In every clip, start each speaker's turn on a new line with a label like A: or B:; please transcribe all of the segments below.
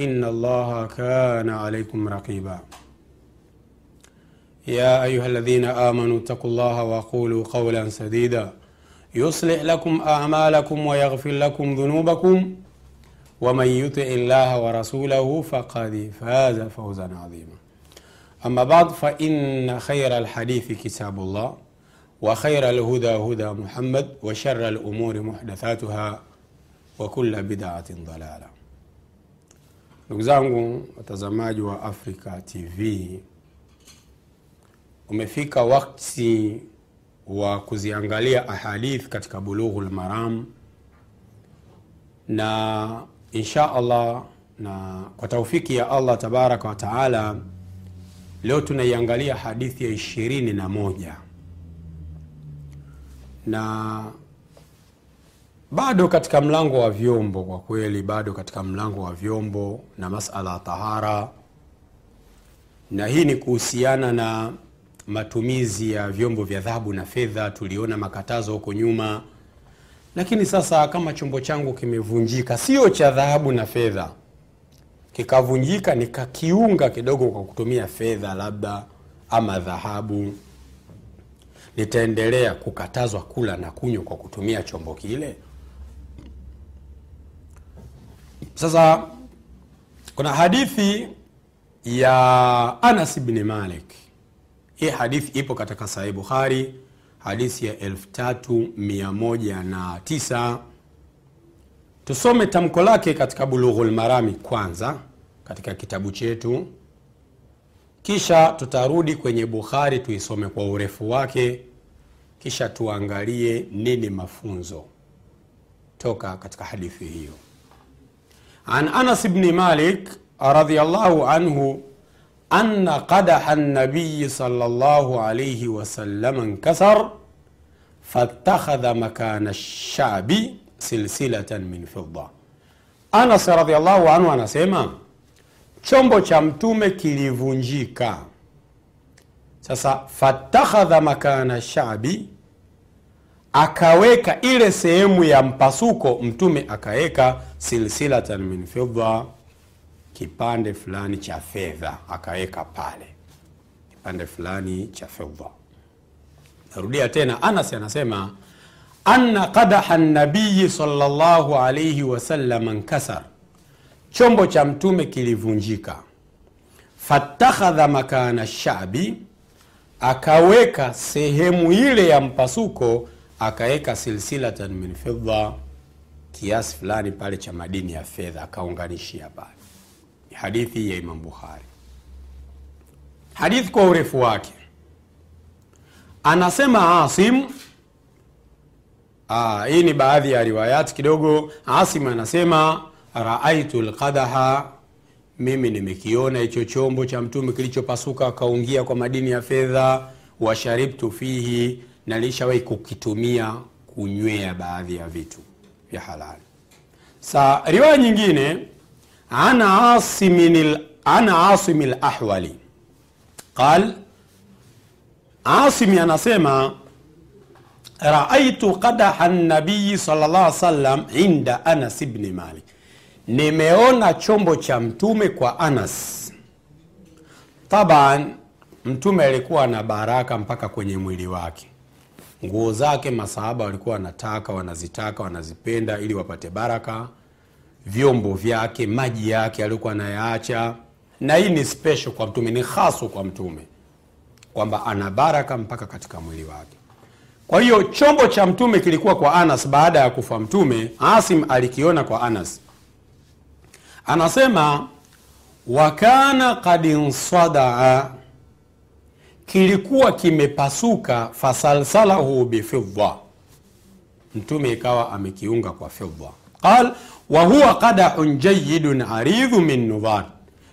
A: إن الله كان عليكم رقيبا. يا أيها الذين آمنوا اتقوا الله وقولوا قولا سديدا. يصلح لكم أعمالكم ويغفر لكم ذنوبكم. ومن يطع الله ورسوله فقد فاز فوزا عظيما. أما بعد فإن خير الحديث كتاب الله وخير الهدى هدى محمد وشر الأمور محدثاتها وكل بدعة ضلالة. Ndugu zangu watazamaji wa africa tv umefika wakti wa kuziangalia ahadith katika bulughu lmaram na insha allah na kwa taufiki ya allah tabaraka wa taala, leo tunaiangalia hadithi ya ishirini na moja. Na bado katika mlango wa vyombo kwa kweli bado katika mlango wa vyombo na masala ya tahara. Na hii ni kuhusiana na matumizi ya vyombo vya dhahabu na fedha tuliona makatazo huko nyuma. Lakini sasa kama chombo changu kimevunjika sio cha dhahabu na fedha. Kikavunjika nikakiunga kidogo kwa kutumia fedha labda ama dhahabu. Nitaendelea kukatazwa kula na kunywa kwa kutumia chombo kile sasa kuna hadithi ya anas bni malik. Hii hadithi ipo katika sahih bukhari hadithi ya 3109 tusome tamko lake katika bulughul marami kwanza katika kitabu chetu. Kisha tutarudi kwenye bukhari tuisome kwa urefu wake. Kisha tuangalie nini mafunzo toka katika hadithi hiyo عن أنس بن مالك رضي الله عنه أن قدح النبي صلى الله عليه وسلم انكسر فاتخذ مكان الشعب سلسلة من فضة. أنس رضي الله عنه أنا سيما شمبو cha mtume kilivunjika. Sasa fatakhadha makana akaweka ile sehemu ya mpasuko, mtume akaweka silsilatan min fidda, kipande fulani cha fedha akaweka pale, kipande fulani cha fedha. Narudia tena, Anas anasema anna qadaha nabiyi sallallahu alayhi wasallam nkasar, chombo cha mtume kilivunjika. Fatakhadha makana shabi, akaweka sehemu ile ya mpasuko akaweka silsilatan min fidda, kiasi fulani pale cha madini ya fedha akaunganishia pale. Ni hadithi ya Imam Bukhari. Hadithi kwa urefu wake, anasema Asim Aa, hii ni baadhi ya riwayati kidogo. Asim anasema raaitu lqadaha, mimi nimekiona hicho chombo cha mtume kilichopasuka akaungia kwa madini ya fedha. Washaribtu fihi, na lishawahi kukitumia kunywea baadhi ya vitu vya halali. Sa riwaya nyingine, ana asimi lahwali qal, Asimi anasema raaitu qadaha nabiyi sallallahu alaihi wasallam inda Anas ibn Malik, nimeona chombo cha mtume kwa Anas. Taban, mtume alikuwa na baraka mpaka kwenye mwili wake nguo zake masahaba walikuwa wanataka wanazitaka wanazipenda ili wapate baraka. Vyombo vyake maji yake aliyokuwa anayaacha. Na hii ni special kwa mtume ni haso kwa mtume kwamba ana baraka mpaka katika mwili wake. Kwa hiyo chombo cha mtume kilikuwa kwa anas baada ya kufa mtume asim alikiona kwa anas. Anasema wakana kad insadaa kilikuwa kimepasuka fasalsalahu bifidda. Mtume ikawa amekiunga kwa fidda. Qal wa huwa qadahun jayidun aridhu min nuvar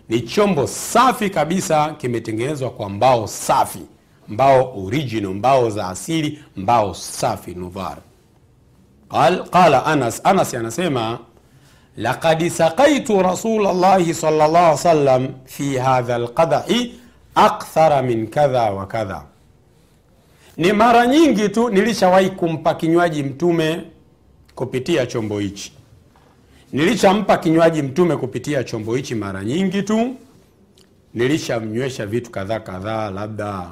A: ni chombo safi kabisa kimetengenezwa kwa mbao safi. Mbao original mbao za asili mbao safi nuvar. qal qala anas anas anasema laqad saqaitu rasul llahi sal wasallam fi hadha lqadahi akthara min kadha wa kadha. Ni mara nyingi tu nilishawahi kumpa kinywaji mtume kupitia chombo hichi. Nilishampa kinywaji mtume kupitia chombo hichi mara nyingi tu. Nilishamnywesha vitu kadhaa kadhaa labda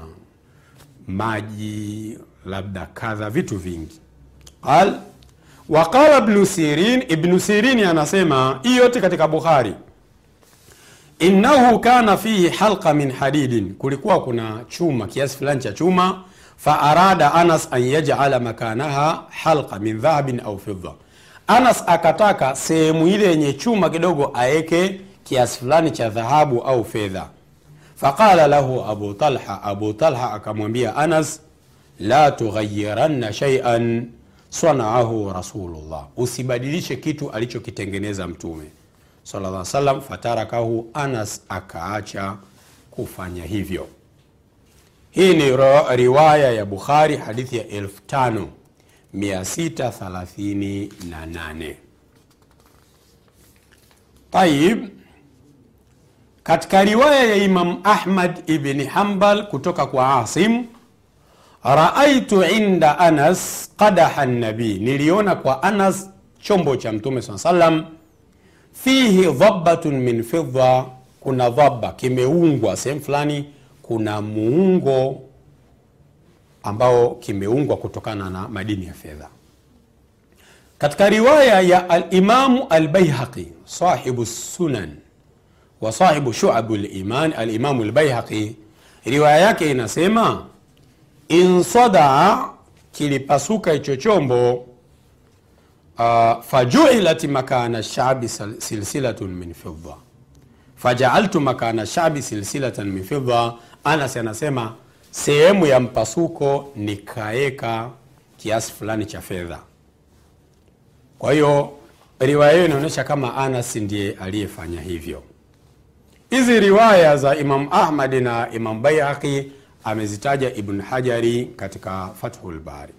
A: maji labda kadha vitu vingi. Qal waqala ibnu sirin ibnu sirini anasema hii yote katika bukhari innahu kana fihi halqa min hadidin. Kulikuwa kuna chuma kiasi fulani cha chuma. Faarada anas an yajala makanaha halqa min dhahabin au fidda. Anas akataka sehemu ile yenye chuma kidogo aeke kiasi fulani cha dhahabu au fedha. Faqala lahu abu talha abu talha akamwambia anas la tughayiranna shaian sanaahu rasulullah. Usibadilishe kitu alichokitengeneza mtume sallallahu alaihi wasallam fatarakahu anas akaacha kufanya hivyo. Hii ni riwaya ya bukhari hadithi ya 5638 tayib katika riwaya ya imam ahmad ibni hambal kutoka kwa asim raaitu inda anas qadaha nabii niliona kwa anas chombo cha mtume saa salam fihi dhabatun min fidda kuna dhaba kimeungwa sehemu fulani kuna muungo ambao kimeungwa kutokana na madini ya fedha. Katika riwaya ya alimamu albaihaqi sahibu sunan wa sahibu shuabu liman alimamu lbaihaqi riwaya yake inasema insadaa kilipasuka hicho chombo fajuilat makana shabi silsilatun min fidda. Fajaaltu makana shabi silsilatan min fidda. Anas anasema sehemu ya mpasuko nikaeka kiasi fulani cha fedha. Kwa hiyo riwaya hiyo inaonyesha kama anas ndiye aliyefanya hivyo. Hizi riwaya za imam ahmad na imam baihaqi amezitaja ibn hajari katika fathul bari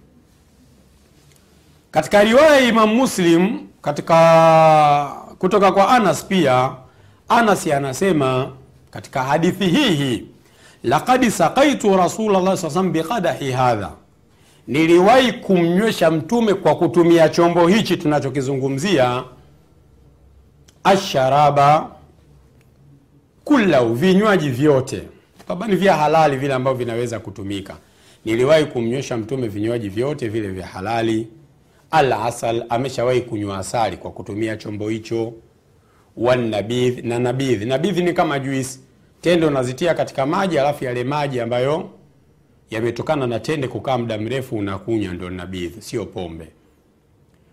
A: katika riwaya ya imam muslim katika kutoka kwa anas pia anas anasema katika hadithi hii laqad sakaitu rasulllah saa biqadahi hadha. Niliwahi kumnywesha mtume kwa kutumia chombo hichi tunachokizungumzia asharaba kulau, vinywaji vyote. Ni vya halali vile ambavyo vinaweza kutumika. Niliwahi kumnywesha mtume vinywaji vyote vile vya halali al asal ameshawahi kunywa asali kwa kutumia chombo hicho. Wanabidh na nabidh. Nabidh ni kama juisi. Tende unazitia katika maji alafu yale maji ambayo yametokana na tende kukaa muda mrefu unakunywa ndo nabidh sio pombe.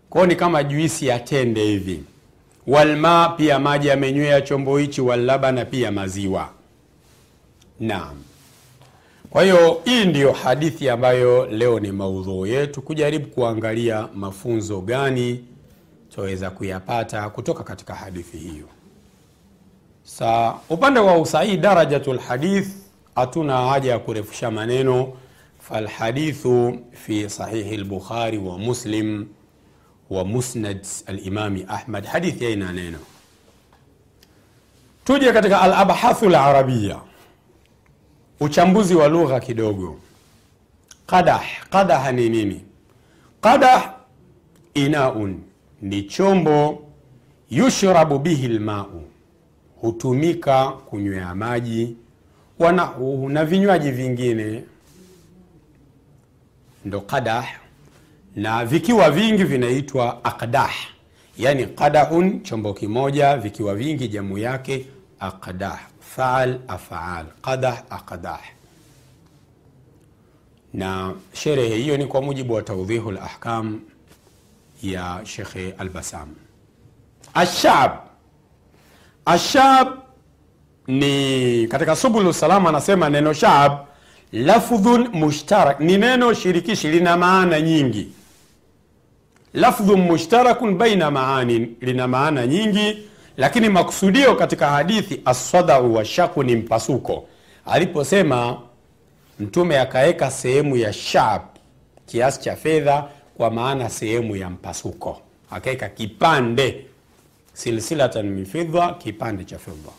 A: Kwao ni kama juisi ya tende hivi. Walma pia maji yamenywea chombo hichi. Wallabana pia maziwa. Naam kwa hiyo hii ndiyo hadithi ambayo leo ni maudhuu yetu kujaribu kuangalia mafunzo gani tunaweza kuyapata kutoka katika hadithi hiyo. Sa upande wa usahihi darajatu lhadith hatuna haja ya kurefusha maneno. Falhadithu fi sahihi lbukhari wa muslim wa musnad alimami ahmad. Hadithi haina neno. Tuje katika alabhathu larabia uchambuzi wa lugha kidogo. Qadah. Qadaha ni nini? Qadah inaun ni chombo yushrabu bihi lmau. Hutumika kunywea maji. Wana na vinywaji vingine? Ndo qadah. Na vikiwa vingi vinaitwa aqdah. Yani qadahun chombo kimoja. Vikiwa vingi jamu yake aqdah faal afaal qadah aqdah na sherehe hiyo ni kwa mujibu wa taudhihu lahkam ya shekhe albasam ashab ashab ni katika subulu salam anasema neno shab lafdhun mushtarak. Ni neno shirikishi lina maana nyingi. Lafdhun mushtarakun baina maanin lina maana nyingi lakini makusudio katika hadithi assadau washaku ni mpasuko. Aliposema mtume akaweka sehemu ya shab kiasi cha fedha kwa maana sehemu ya mpasuko. Akaweka kipande silsilatan min kipande cha fidha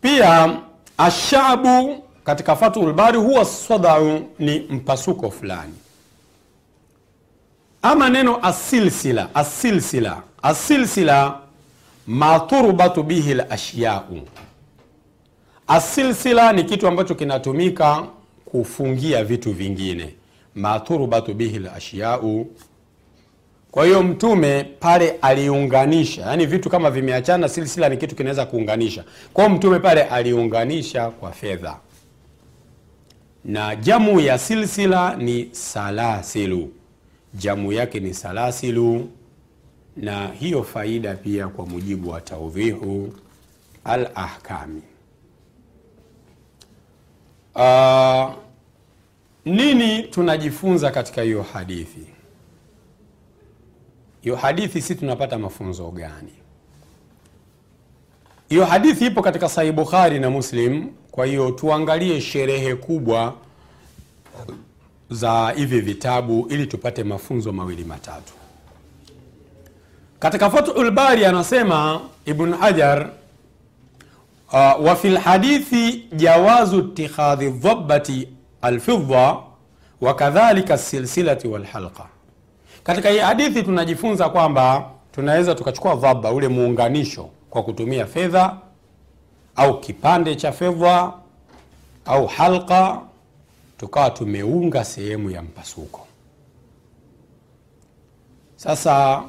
A: pia ashabu katika fathul bari huwa sadau ni mpasuko fulani. Ama neno asilsila asilsila asilsila maturubatu bihi lashyau asilsila ni kitu ambacho kinatumika kufungia vitu vingine. Maturubatu bihi lashyau kwa hiyo mtume pale aliunganisha yaani vitu kama vimeachana silsila ni kitu kinaweza kuunganisha. Kwa hiyo mtume pale aliunganisha kwa fedha. Na jamu ya silsila ni salasilu. Jamu yake ni salasilu na hiyo faida pia kwa mujibu wa taudhihu al ahkami uh, nini tunajifunza katika hiyo hadithi? Hiyo hadithi si tunapata mafunzo gani? Hiyo hadithi ipo katika sahih bukhari na muslim kwa hiyo tuangalie sherehe kubwa za hivi vitabu ili tupate mafunzo mawili matatu katika fathul bari anasema ibn hajar uh, wa lhadithi jawazu itikhadhi dhabati alfidha wa kadhalika silsilati walhalqa katika hii hadithi tunajifunza kwamba tunaweza tukachukua dhaba ule muunganisho kwa kutumia fedha au kipande cha fedha au halqa tukawa tumeunga sehemu ya mpasuko. Sasa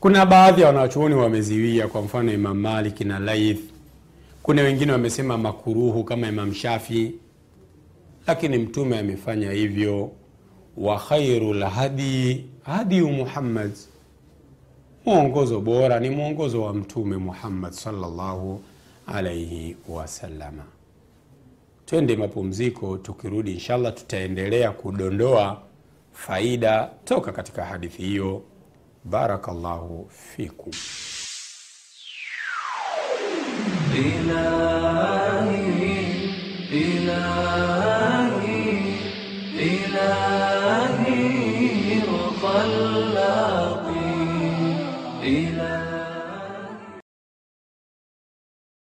A: kuna baadhi ya wanachuoni wameziwia kwa mfano imam malik na laith. Kuna wengine wamesema makuruhu kama imam shafi. Lakini mtume amefanya hivyo. Wa khairu lhadi hadiyu muhammad. Mwongozo bora ni mwongozo wa mtume muhammad salllahu alaihi wasalama twende mapumziko tukirudi inshallah tutaendelea kudondoa faida toka katika hadithi hiyo barakallahu fikum